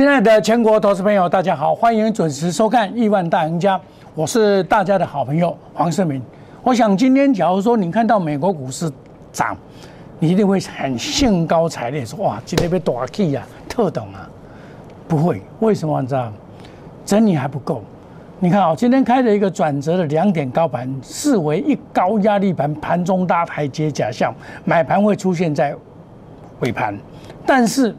亲爱的全国投资朋友，大家好，欢迎准时收看《亿万大赢家》，我是大家的好朋友黄世明。我想今天，假如说你看到美国股市涨，你一定会很兴高采烈，说哇，今天被大起啊，特等啊！不会，为什么你知道？整理还不够。你看啊，今天开了一个转折的两点高盘，视为一高压力盘，盘中搭台阶假象，买盘会出现在尾盘，但是。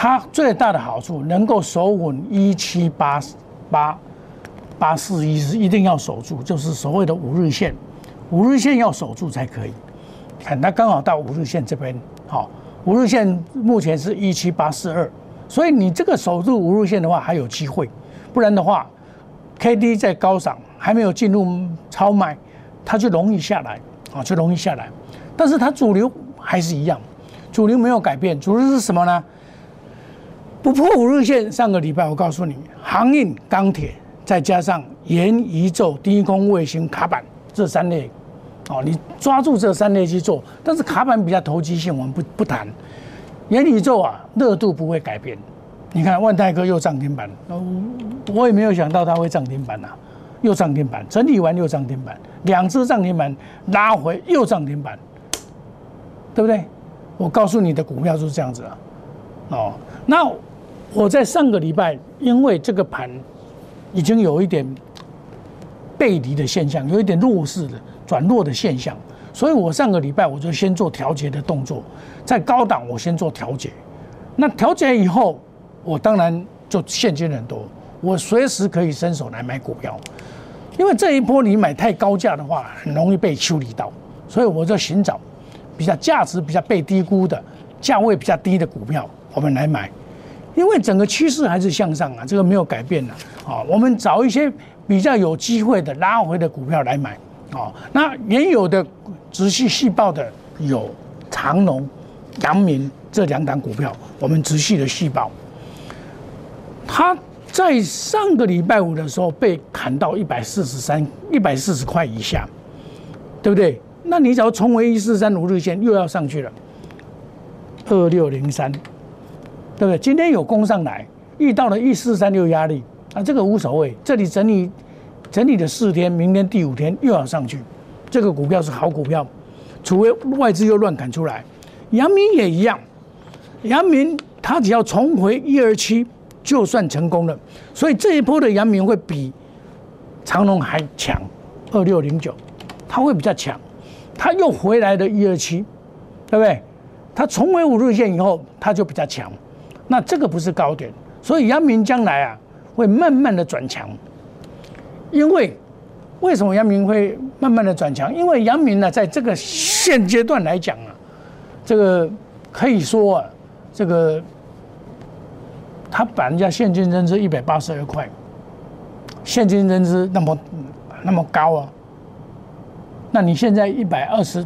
它最大的好处能够守稳一七八八八四一是一定要守住，就是所谓的五日线，五日线要守住才可以。看它刚好到五日线这边，好，五日线目前是一七八四二，所以你这个守住五日线的话还有机会，不然的话，K D 在高涨还没有进入超卖，它就容易下来，啊，就容易下来。但是它主流还是一样，主流没有改变，主流是什么呢？不破五日线，上个礼拜我告诉你，航运、钢铁，再加上元宇宙、低空卫星、卡板这三类，哦，你抓住这三类去做。但是卡板比较投机性，我们不不谈。元宇宙啊，热度不会改变。你看万泰科又涨停板，我也没有想到它会涨停板呐，又涨停板，整理完又涨停板，两次涨停板拉回又涨停板，对不对？我告诉你的股票就是这样子啊，哦，那。我在上个礼拜，因为这个盘已经有一点背离的现象，有一点弱势的转弱的现象，所以我上个礼拜我就先做调节的动作，在高档我先做调节。那调节以后，我当然就现金很多，我随时可以伸手来买股票，因为这一波你买太高价的话，很容易被修理到，所以我就寻找比较价值比较被低估的价位比较低的股票，我们来买。因为整个趋势还是向上啊，这个没有改变的啊。我们找一些比较有机会的拉回的股票来买啊。那原有的直系细胞的有长隆、阳明这两档股票，我们直系的细胞，它在上个礼拜五的时候被砍到一百四十三、一百四十块以下，对不对？那你只要重回一四三五日线，又要上去了，二六零三。对不对？今天有攻上来，遇到了一四三六压力啊，这个无所谓。这里整理整理的四天，明天第五天又要上去，这个股票是好股票，除非外资又乱砍出来。阳明也一样，阳明它只要重回一二七，就算成功了。所以这一波的阳明会比长隆还强，二六零九，它会比较强。它又回来的一二七，对不对？它重回五日线以后，它就比较强。那这个不是高点，所以阳明将来啊会慢慢的转强。因为为什么阳明会慢慢的转强？因为阳明呢，在这个现阶段来讲啊，这个可以说啊，这个他把人家现金增资一百八十二块，现金增资那么那么高啊，那你现在一百二十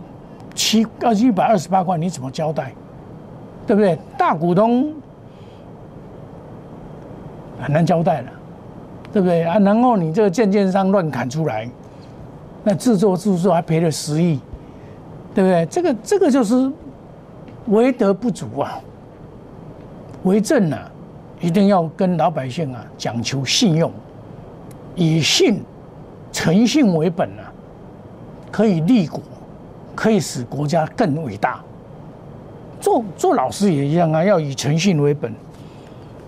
七呃一百二十八块，你怎么交代？对不对？大股东。很难交代了，对不对啊？然后你这个件件商乱砍出来，那制作制作还赔了十亿，对不对？这个这个就是为德不足啊，为政啊，一定要跟老百姓啊讲求信用，以信诚信为本啊，可以立国，可以使国家更伟大。做做老师也一样啊，要以诚信为本。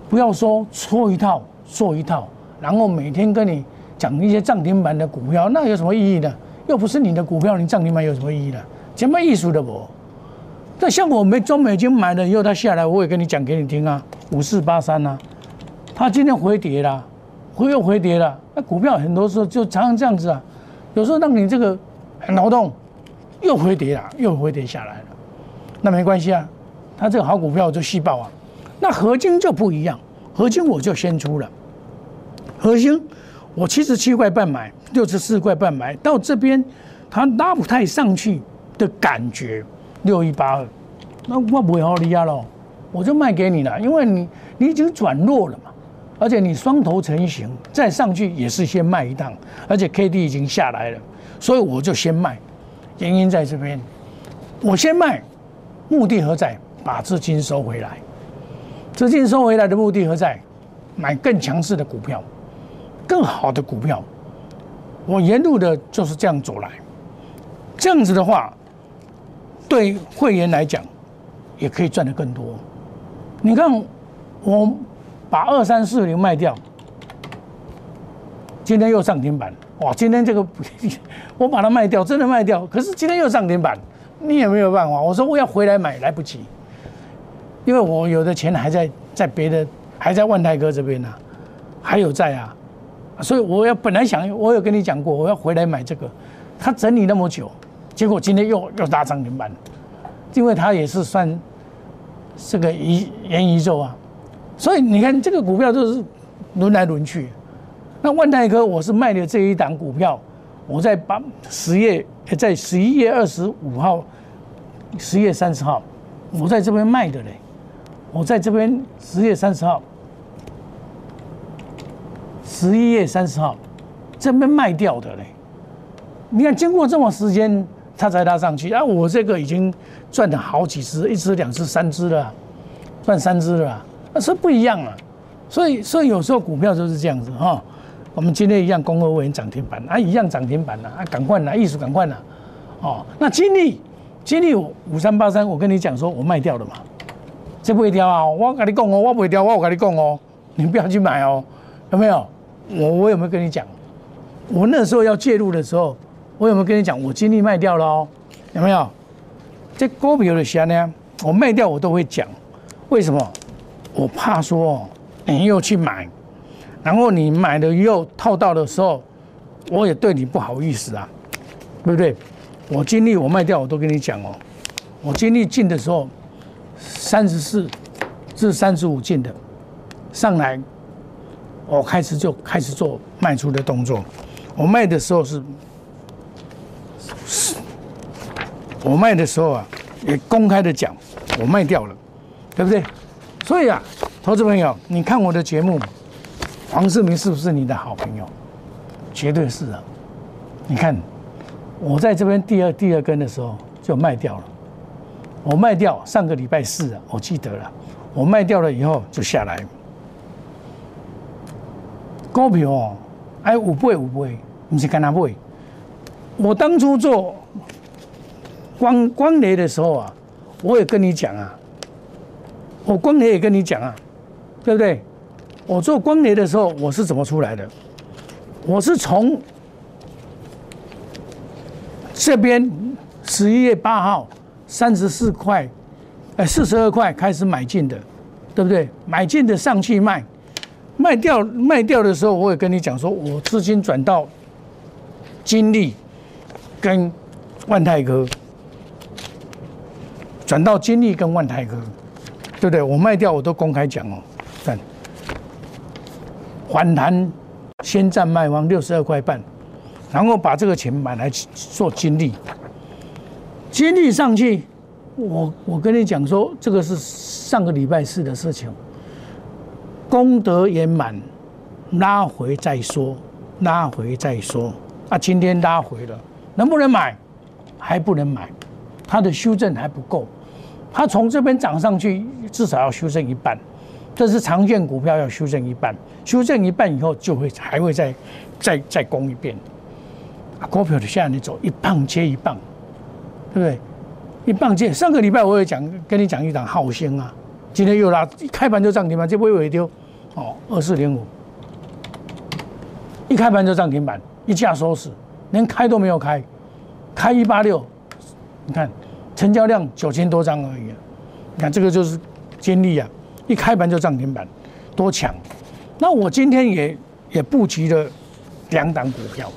不要说说一套做一套，然后每天跟你讲一些涨停板的股票，那有什么意义呢？又不是你的股票，你涨停板有什么意义呢？什么艺术的不？那像我们中美金买了以后，它下来，我也跟你讲给你听啊，五四八三啊，它今天回跌了，回又回跌了。那股票很多时候就常常这样子啊，有时候让你这个很劳动，又回跌了，又回跌下来了。那没关系啊，它这个好股票就细爆啊。那合金就不一样，合金我就先出了。合金我七十七块半买，六十四块半买到这边，它拉不太上去的感觉，六一八二，那我不会好利亚喽，我就卖给你了，因为你你已经转弱了嘛，而且你双头成型，再上去也是先卖一趟，而且 K D 已经下来了，所以我就先卖。原因在这边，我先卖，目的何在？把资金收回来。资金收回来的目的何在？买更强势的股票，更好的股票。我沿路的就是这样走来，这样子的话，对会员来讲，也可以赚得更多。你看，我把二三四零卖掉，今天又涨停板，哇！今天这个我把它卖掉，真的卖掉，可是今天又涨停板，你也没有办法。我说我要回来买，来不及，因为我有的钱还在在别的，还在万泰哥这边呢，还有在啊。所以我要本来想，我有跟你讲过，我要回来买这个。他整理那么久，结果今天又又大涨停板，因为他也是算这个一元宇宙啊。所以你看这个股票就是轮来轮去。那万泰科我是卖的这一档股票，我在八十月在十一月二十五号、十月三十号，我在这边卖的嘞。我在这边十月三十号。十一月三十号，这边卖掉的嘞。你看，经过这么时间，它才拉上去啊！我这个已经赚了好几只，一只、两只、三只了，赚三只了，那是不一样啊。所以，所以有时候股票就是这样子哈。我们今天一样，公二位涨停板啊，一样涨停板了啊，赶快拿，艺术赶快拿哦。那金利，金利五三八三，我跟你讲说，我卖掉了嘛，这不会掉啊！我跟你讲哦，我不会掉，我跟你讲哦，你不要去买哦，有没有？我我有没有跟你讲？我那时候要介入的时候，我有没有跟你讲？我精力卖掉了哦，有没有？这股票的虾呢？我卖掉我都会讲，为什么？我怕说你又去买，然后你买了又套到的时候，我也对你不好意思啊，对不对？我精力我卖掉我都跟你讲哦，我精力进的时候三十四至三十五进的上来。我开始就开始做卖出的动作。我卖的时候是，是，我卖的时候啊，也公开的讲，我卖掉了，对不对？所以啊，投资朋友，你看我的节目，黄世明是不是你的好朋友？绝对是啊。你看，我在这边第二第二根的时候就卖掉了。我卖掉上个礼拜四啊，我记得了。我卖掉了以后就下来。股票哦，哎，有买有买，不是干那买。我当初做光光雷的时候啊，我也跟你讲啊，我光雷也跟你讲啊，对不对？我做光雷的时候，我是怎么出来的？我是从这边十一月八号三十四块，哎，四十二块开始买进的，对不对？买进的上去卖。卖掉卖掉的时候，我也跟你讲说，我资金转到金利跟万泰科，转到金利跟万泰科，对不对？我卖掉我都公开讲哦，看反弹先占卖方六十二块半，然后把这个钱买来做金利，金利上去，我我跟你讲说，这个是上个礼拜四的事情。功德圆满，拉回再说，拉回再说。啊，今天拉回了，能不能买？还不能买，它的修正还不够。它从这边涨上去，至少要修正一半。这是常见股票要修正一半，修正一半以后就会还会再再再攻一遍。啊，股票的现在你走一棒接一棒，对不对？一棒接。上个礼拜我也讲跟你讲一档浩兴啊。今天又拉，一开盘就涨停板，这微微丢，哦，二四零五，一开盘就涨停板，一价收市，连开都没有开，开一八六，你看成交量九千多张而已啊，你看这个就是坚力啊，一开盘就涨停板，多强！那我今天也也布局了两档股票，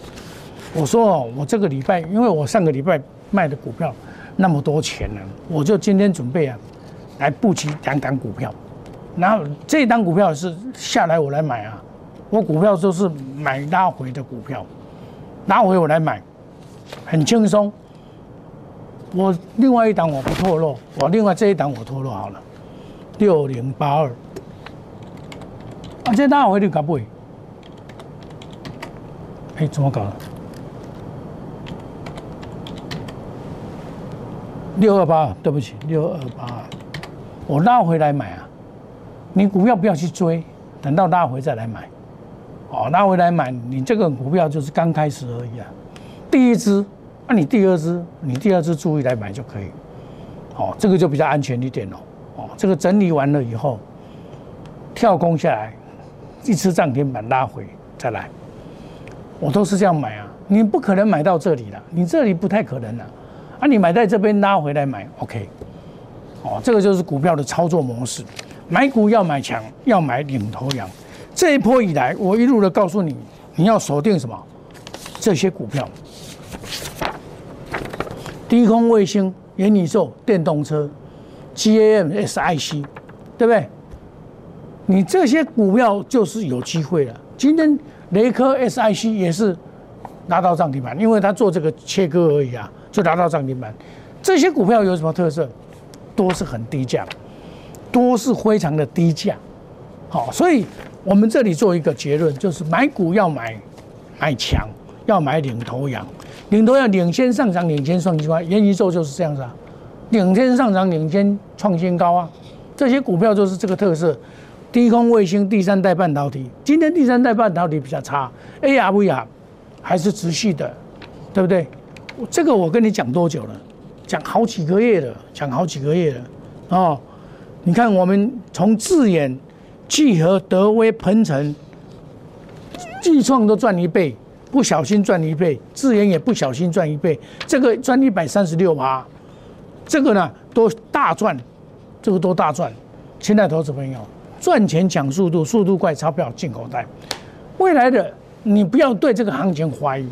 我说哦，我这个礼拜，因为我上个礼拜卖的股票那么多钱呢，我就今天准备啊。来布局两档股票，然后这一档股票是下来我来买啊，我股票都是买拉回的股票，拉回我来买，很轻松。我另外一档我不透露，我另外这一档我透露好了，六零八二，啊这拉回你搞不？哎，怎么搞的？六二八，对不起，六二八。我拉回来买啊，你股票不要去追，等到拉回再来买。哦，拉回来买，你这个股票就是刚开始而已啊。第一支，那你第二支，你第二支注意来买就可以。哦，这个就比较安全一点哦。哦，这个整理完了以后，跳空下来，一次涨停板拉回再来，我都是这样买啊。你不可能买到这里了，你这里不太可能了。啊你买在这边拉回来买，OK。哦，这个就是股票的操作模式。买股要买强，要买领头羊。这一波以来，我一路的告诉你，你要锁定什么？这些股票，低空卫星、元宇宙、电动车、GAM、SIC，对不对？你这些股票就是有机会了。今天雷科 SIC 也是拿到涨停板，因为它做这个切割而已啊，就拿到涨停板。这些股票有什么特色？都是很低价，都是非常的低价。好，所以我们这里做一个结论，就是买股要买买强，要买领头羊，领头羊领先上涨，领先创新高。元宇宙就是这样子啊，领先上涨，领先创新高啊。这些股票就是这个特色。低空卫星、第三代半导体，今天第三代半导体比较差，AR、VR 还是持续的，对不对？这个我跟你讲多久了？讲好几个月了，讲好几个月了，哦，你看我们从智研、聚合、德威、鹏程、巨创都赚一倍，不小心赚一倍，智研也不小心赚一倍，这个赚一百三十六趴，这个呢都大赚，这个都大赚。亲爱投资朋友，赚钱抢速度，速度快，钞票进口袋。未来的你不要对这个行情怀疑，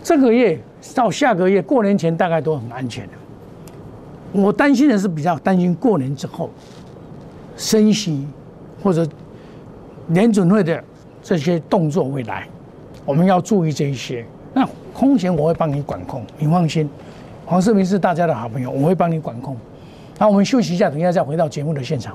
这个月。到下个月过年前大概都很安全的。我担心的是比较担心过年之后升息或者联准会的这些动作未来，我们要注意这一些。那空前我会帮你管控，你放心。黄世明是大家的好朋友，我会帮你管控。那我们休息一下，等一下再回到节目的现场。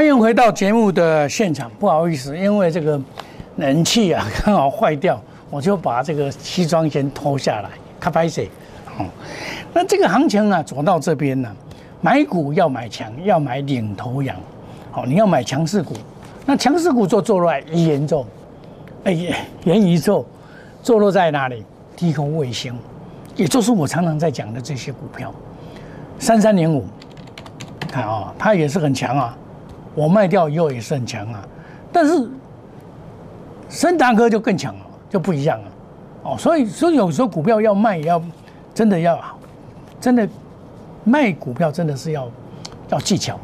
欢迎回到节目的现场。不好意思，因为这个冷气啊 刚好坏掉，我就把这个西装先脱下来。卡拍谁？哦，那这个行情啊，走到这边呢，买股要买强，要买领头羊。好，你要买强势股，那强势股做做落在元宇宙，哎，元宇宙坐落在哪里？低空卫星，也就是我常常在讲的这些股票。三三零五，看啊，它也是很强啊。我卖掉以后也是很强啊，但是深达哥就更强了，就不一样了哦。所以，所以有时候股票要卖，要真的要真的卖股票，真的是要要技巧。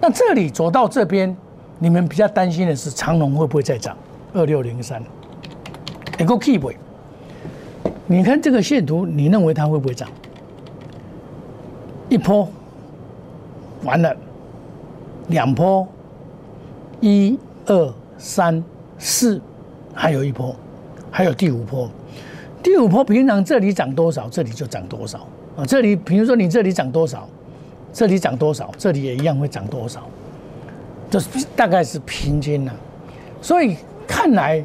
那这里走到这边，你们比较担心的是长隆会不会再涨？二六零三，一个 key 位，你看这个线图，你认为它会不会涨？一波完了。两波，一二三四，还有一波，还有第五波。第五波平常这里涨多少，这里就涨多少啊。这里比如说你这里涨多少，这里涨多少，这里也一样会涨多少，这大概是平均了。所以看来，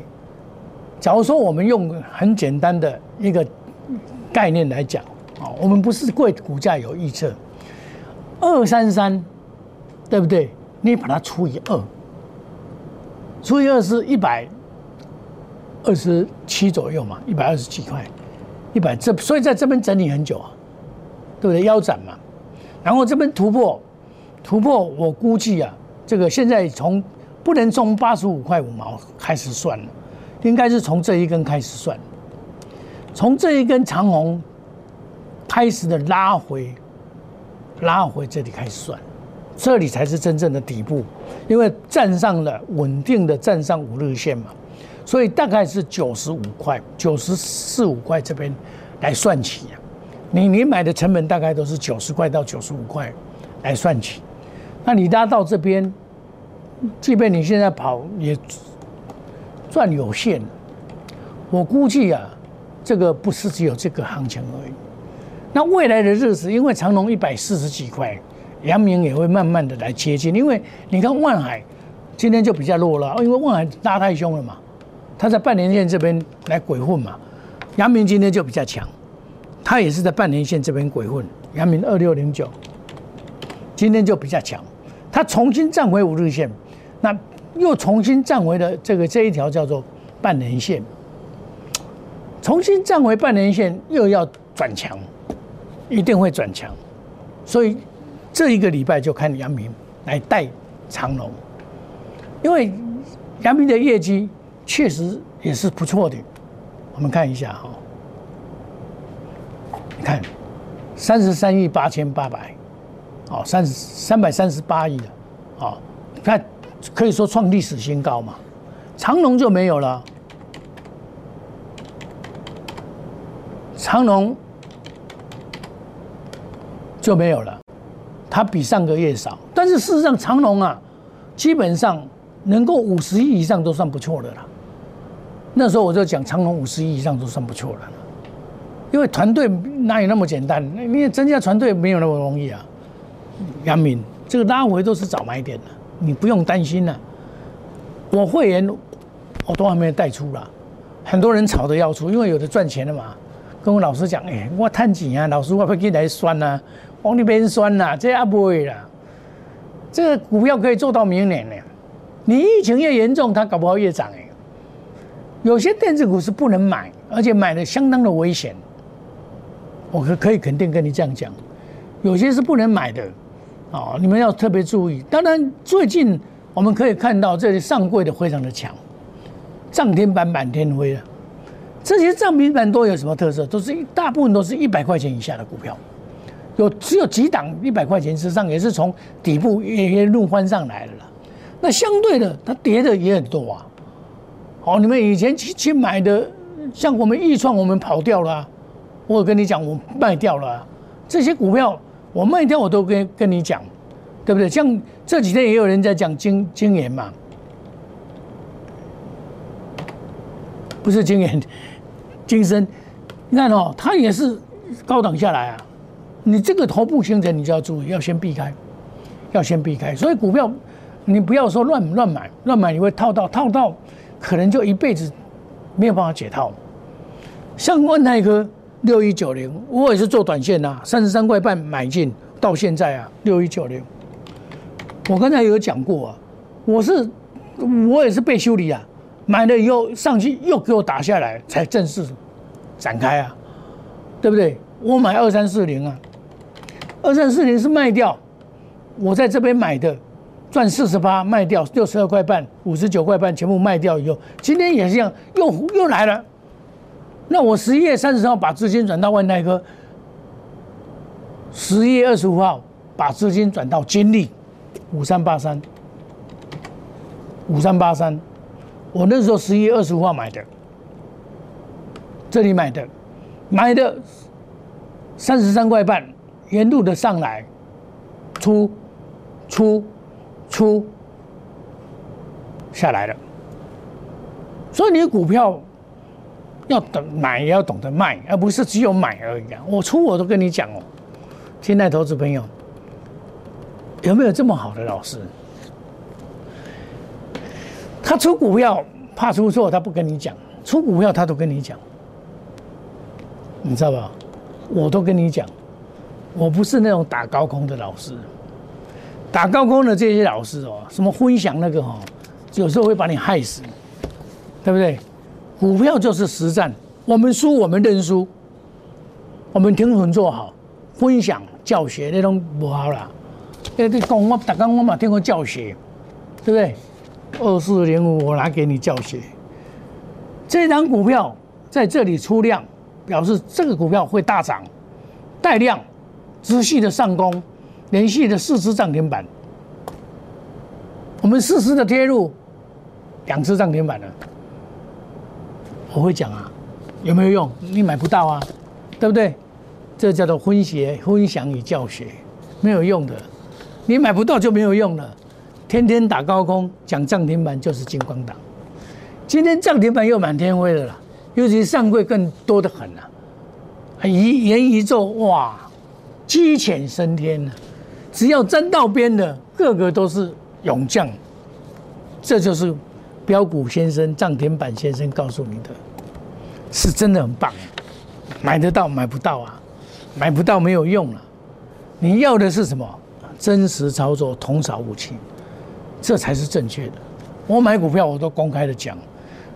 假如说我们用很简单的一个概念来讲啊，我们不是贵股价有预测，二三三。对不对？你把它除以二，除以二是一百二十七左右嘛，一百二十几块，一百这所以在这边整理很久啊，对不对？腰斩嘛，然后这边突破突破，我估计啊，这个现在从不能从八十五块五毛开始算了，应该是从这一根开始算，从这一根长红开始的拉回，拉回这里开始算。这里才是真正的底部，因为站上了稳定的站上五日线嘛，所以大概是九十五块、九十四五块这边来算起啊。你你买的成本大概都是九十块到九十五块来算起，那你拉到这边，即便你现在跑也赚有限。我估计啊，这个不是只有这个行情而已。那未来的日子，因为长隆一百四十几块。阳明也会慢慢的来接近，因为你看万海今天就比较弱了，因为万海拉太凶了嘛，它在半年线这边来鬼混嘛。阳明今天就比较强，它也是在半年线这边鬼混。阳明二六零九今天就比较强，它重新站回五日线，那又重新站回了这个这一条叫做半年线，重新站回半年线又要转强，一定会转强，所以。这一个礼拜就看杨明来带长龙，因为杨明的业绩确实也是不错的。我们看一下哈，你看三十三亿八千八百，哦，三十三百三十八亿的，哦，你看可以说创历史新高嘛。长龙就没有了，长龙就没有了。它比上个月少，但是事实上长隆啊，基本上能够五十亿以上都算不错的了。那时候我就讲长隆五十亿以上都算不错的了，因为团队哪有那么简单？你增加团队没有那么容易啊。杨明，这个拉回都是早买点的，你不用担心了。我会员我都还没有带出了，很多人吵着要出，因为有的赚钱了嘛。跟我老师讲，哎，我探钱啊，老师会不会给你来算啊。往那边酸啦，这也不会啦。这个股票可以做到明年呢。你疫情越严重，它搞不好越涨哎。有些电子股是不能买，而且买的相当的危险。我可可以肯定跟你这样讲，有些是不能买的，哦，你们要特别注意。当然，最近我们可以看到这里上柜的非常的强，涨停板满天飞了。这些涨停板都有什么特色？都是一大部分都是一百块钱以下的股票。有只有几档一百块钱之上，也是从底部一一路翻上来的了。那相对的，它跌的也很多啊。好，你们以前去去买的，像我们易创，我们跑掉了。我跟你讲，我卖掉了这些股票，我卖掉我都跟跟你讲，对不对？像这几天也有人在讲金金研嘛，不是金研，金生，你看哦，它也是高档下来啊。你这个头部形成，你就要注意，要先避开，要先避开。所以股票，你不要说乱乱买，乱买你会套到套到，可能就一辈子没有办法解套。像万泰科六一九零，我也是做短线呐，三十三块半买进，到现在啊六一九零。我刚才有讲过啊，我是我也是被修理啊，买了以后上去又给我打下来，才正式展开啊，对不对？我买二三四零啊。二三四零是卖掉，我在这边买的，赚四十八，卖掉六十二块半，五十九块半全部卖掉以后，今天也是一样，又又来了。那我十一月三十号把资金转到万泰科，十一月二十五号把资金转到金利五三八三，五三八三，我那时候十一月二十五号买的，这里买的，买的三十三块半。沿路的上来，出，出，出，下来了。所以你的股票要等买，也要懂得卖，而不是只有买而已啊！我出我都跟你讲哦，现在投资朋友，有没有这么好的老师？他出股票怕出错，他不跟你讲；出股票他都跟你讲，你知道吧？我都跟你讲。我不是那种打高空的老师，打高空的这些老师哦，什么分享那个哈，有时候会把你害死，对不对？股票就是实战，我们输我们认输，我们听从做好，分享教学那种不好啦。哎，你讲我，大刚我嘛听过教学，对不对？二四零五我拿给你教学，这张股票在这里出量，表示这个股票会大涨，带量，持续的上攻，连续的四次涨停板。我们四次的贴入，两次涨停板了。我会讲啊，有没有用？你买不到啊，对不对？这叫做分学、分享与教学，没有用的。你买不到就没有用了。天天打高空讲涨停板就是金光党。今天涨停板又满天飞的了，尤其上柜更多的很啊，一元一宙哇，鸡犬升天了。只要沾到边的，个个都是。勇将，这就是标股先生、涨停板先生告诉你的，是真的很棒。买得到买不到啊，买不到没有用了。你要的是什么？真实操作，同少武器，这才是正确的。我买股票我都公开的讲，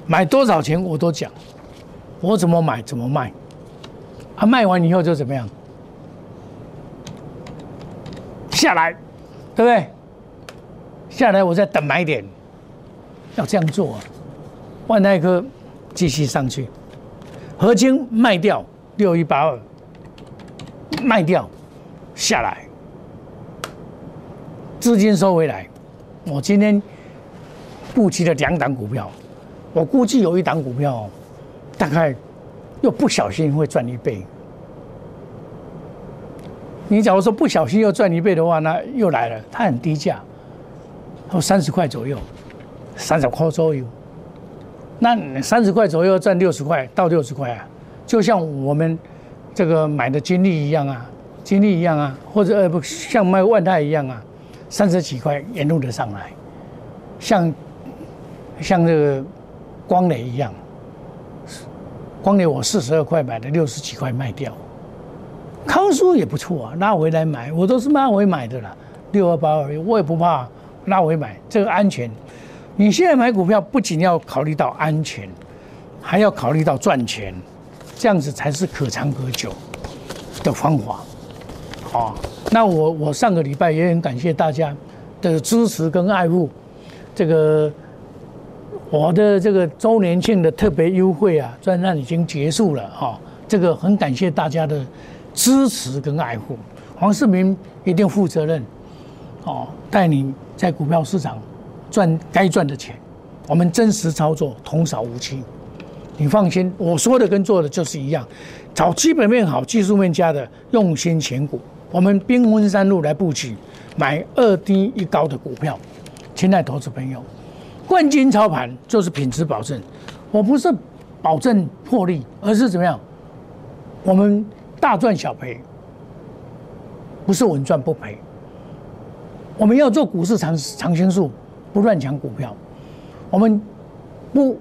买多少钱我都讲，我怎么买怎么卖，啊，卖完以后就怎么样？下来，对不对？下来，我再等买点，要这样做啊！万泰科继续上去，合金卖掉六一八二，卖掉下来，资金收回来。我今天布局了两档股票，我估计有一档股票大概又不小心会赚一倍。你假如说不小心又赚一倍的话，那又来了，它很低价。三十块左右，三十块左右，那三十块左右赚六十块到六十块啊，就像我们这个买的金利一样啊，金利一样啊，或者呃不像卖万泰一样啊，三十几块沿路的上来，像像这个光磊一样，光磊我四十二块买的，六十几块卖掉，康叔也不错啊，拉回来买，我都是拉回买的啦，六二八二，我也不怕。拉回买这个安全，你现在买股票不仅要考虑到安全，还要考虑到赚钱，这样子才是可长可久的方法。好，那我我上个礼拜也很感谢大家的支持跟爱护，这个我的这个周年庆的特别优惠啊，专案已经结束了哈，这个很感谢大家的支持跟爱护，黄世明一定负责任，哦，带你。在股票市场赚该赚的钱，我们真实操作，同少无欺。你放心，我说的跟做的就是一样。找基本面好、技术面佳的，用心选股。我们兵分三路来布局，买二低一高的股票。亲爱投资朋友，冠军操盘就是品质保证。我不是保证获利，而是怎么样？我们大赚小赔，不是稳赚不赔。我们要做股市长长青树，不乱抢股票。我们不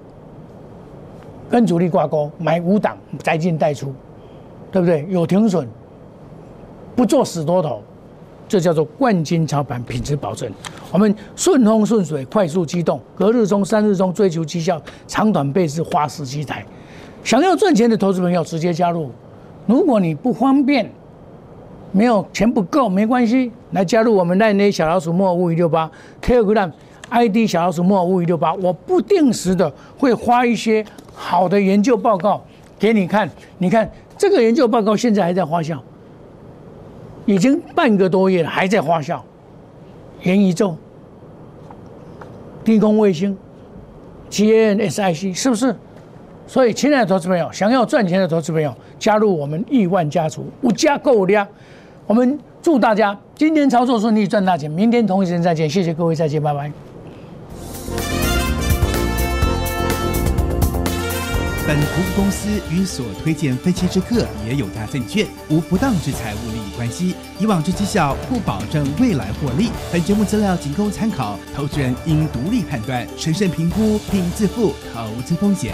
跟主力挂钩，买五档再进带出，对不对？有停损，不做死多头，这叫做冠军操盘，品质保证。我们顺风顺水，快速机动，隔日中、三日中追求绩效，长短倍是花式机台。想要赚钱的投资朋友，直接加入。如果你不方便，没有钱不够没关系，来加入我们那那小老鼠莫五一六八 Telegram ID 小老鼠莫五一六八，我不定时的会发一些好的研究报告给你看。你看这个研究报告现在还在发酵，已经半个多月了，还在发酵。元宇宙、低空卫星、GNSIC 是不是？所以，亲爱的投资朋友，想要赚钱的投资朋友，加入我们亿万家族，五家购量。我们祝大家今天操作顺利，赚大钱。明天同一时间再见，谢谢各位，再见，拜拜。本服务公司与所推荐分期之客也有大证券无不当之财务利益关系，以往之绩效不保证未来获利。本节目资料仅供参考，投资人应独立判断、审慎评估并自负投资风险。